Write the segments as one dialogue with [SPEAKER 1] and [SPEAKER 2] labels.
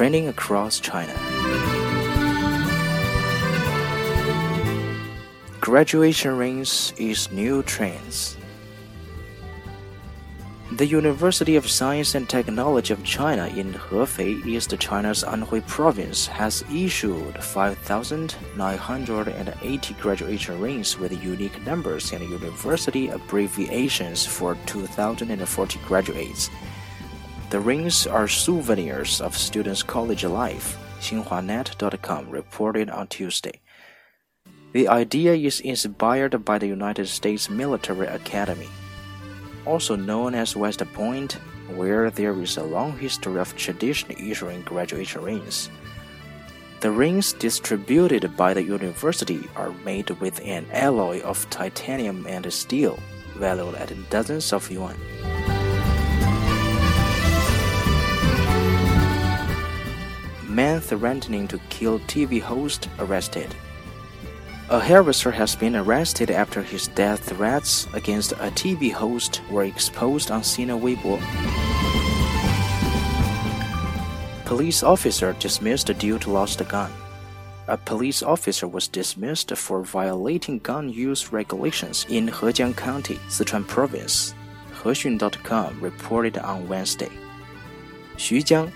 [SPEAKER 1] trending across China. Graduation rings is new trends. The University of Science and Technology of China in Hefei, East China's Anhui Province, has issued 5,980 graduation rings with unique numbers and university abbreviations for 2,040 graduates. The rings are souvenirs of students' college life, XinhuaNet.com reported on Tuesday. The idea is inspired by the United States Military Academy also known as West Point, where there is a long history of tradition issuing graduation rings. The rings distributed by the university are made with an alloy of titanium and steel, valued at dozens of yuan. Man threatening to kill TV host arrested. A hairdresser has been arrested after his death threats against a TV host were exposed on Sina Weibo. Police officer dismissed due to lost gun. A police officer was dismissed for violating gun use regulations in Hejiang County, Sichuan Province. Hexun.com reported on Wednesday. Xujiang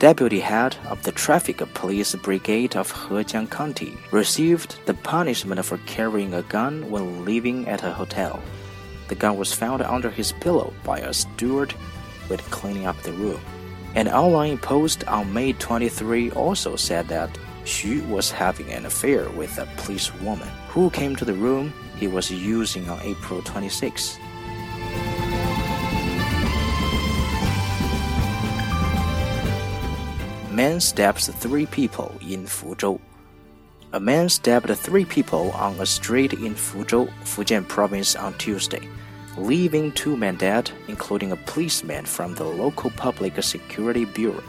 [SPEAKER 1] deputy head of the Traffic Police Brigade of Hejiang County, received the punishment for carrying a gun when living at a hotel. The gun was found under his pillow by a steward with cleaning up the room. An online post on May 23 also said that Xu was having an affair with a policewoman who came to the room he was using on April 26. Man stabs three people in Fuzhou. A man stabbed three people on a street in Fuzhou, Fujian province on Tuesday, leaving two men dead, including a policeman from the local public security bureau.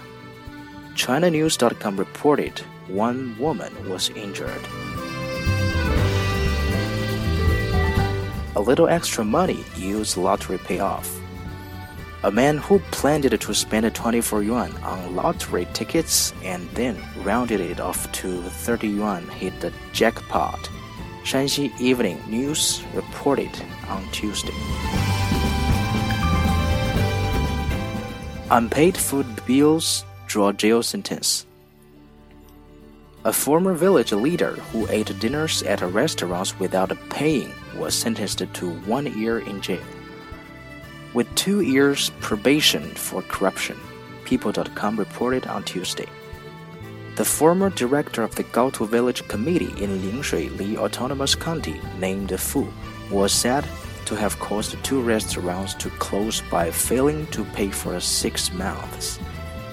[SPEAKER 1] ChinaNews.com reported one woman was injured. A little extra money used lottery payoff. A man who planned to spend 24 yuan on lottery tickets and then rounded it off to 30 yuan hit the jackpot. Shanxi Evening News reported on Tuesday. Unpaid food bills draw jail sentence. A former village leader who ate dinners at restaurants without paying was sentenced to one year in jail with two years probation for corruption, People.com reported on Tuesday. The former director of the Gaotu Village Committee in Lingshui Li Autonomous County, named Fu, was said to have caused two restaurants to close by failing to pay for six months.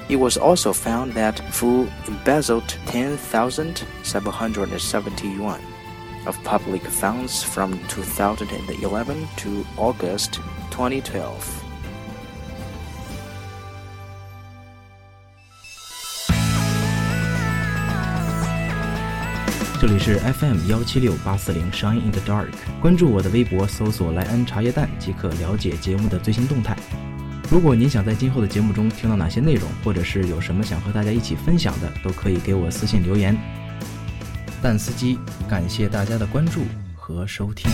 [SPEAKER 1] It was also found that Fu embezzled 10,770 yuan of public funds from 2011 to August 2012.
[SPEAKER 2] 这里是 FM 幺七六八四零 Shine in the Dark，关注我的微博，搜索莱恩茶叶蛋即可了解节目的最新动态。如果您想在今后的节目中听到哪些内容，或者是有什么想和大家一起分享的，都可以给我私信留言。蛋司机，感谢大家的关注和收听。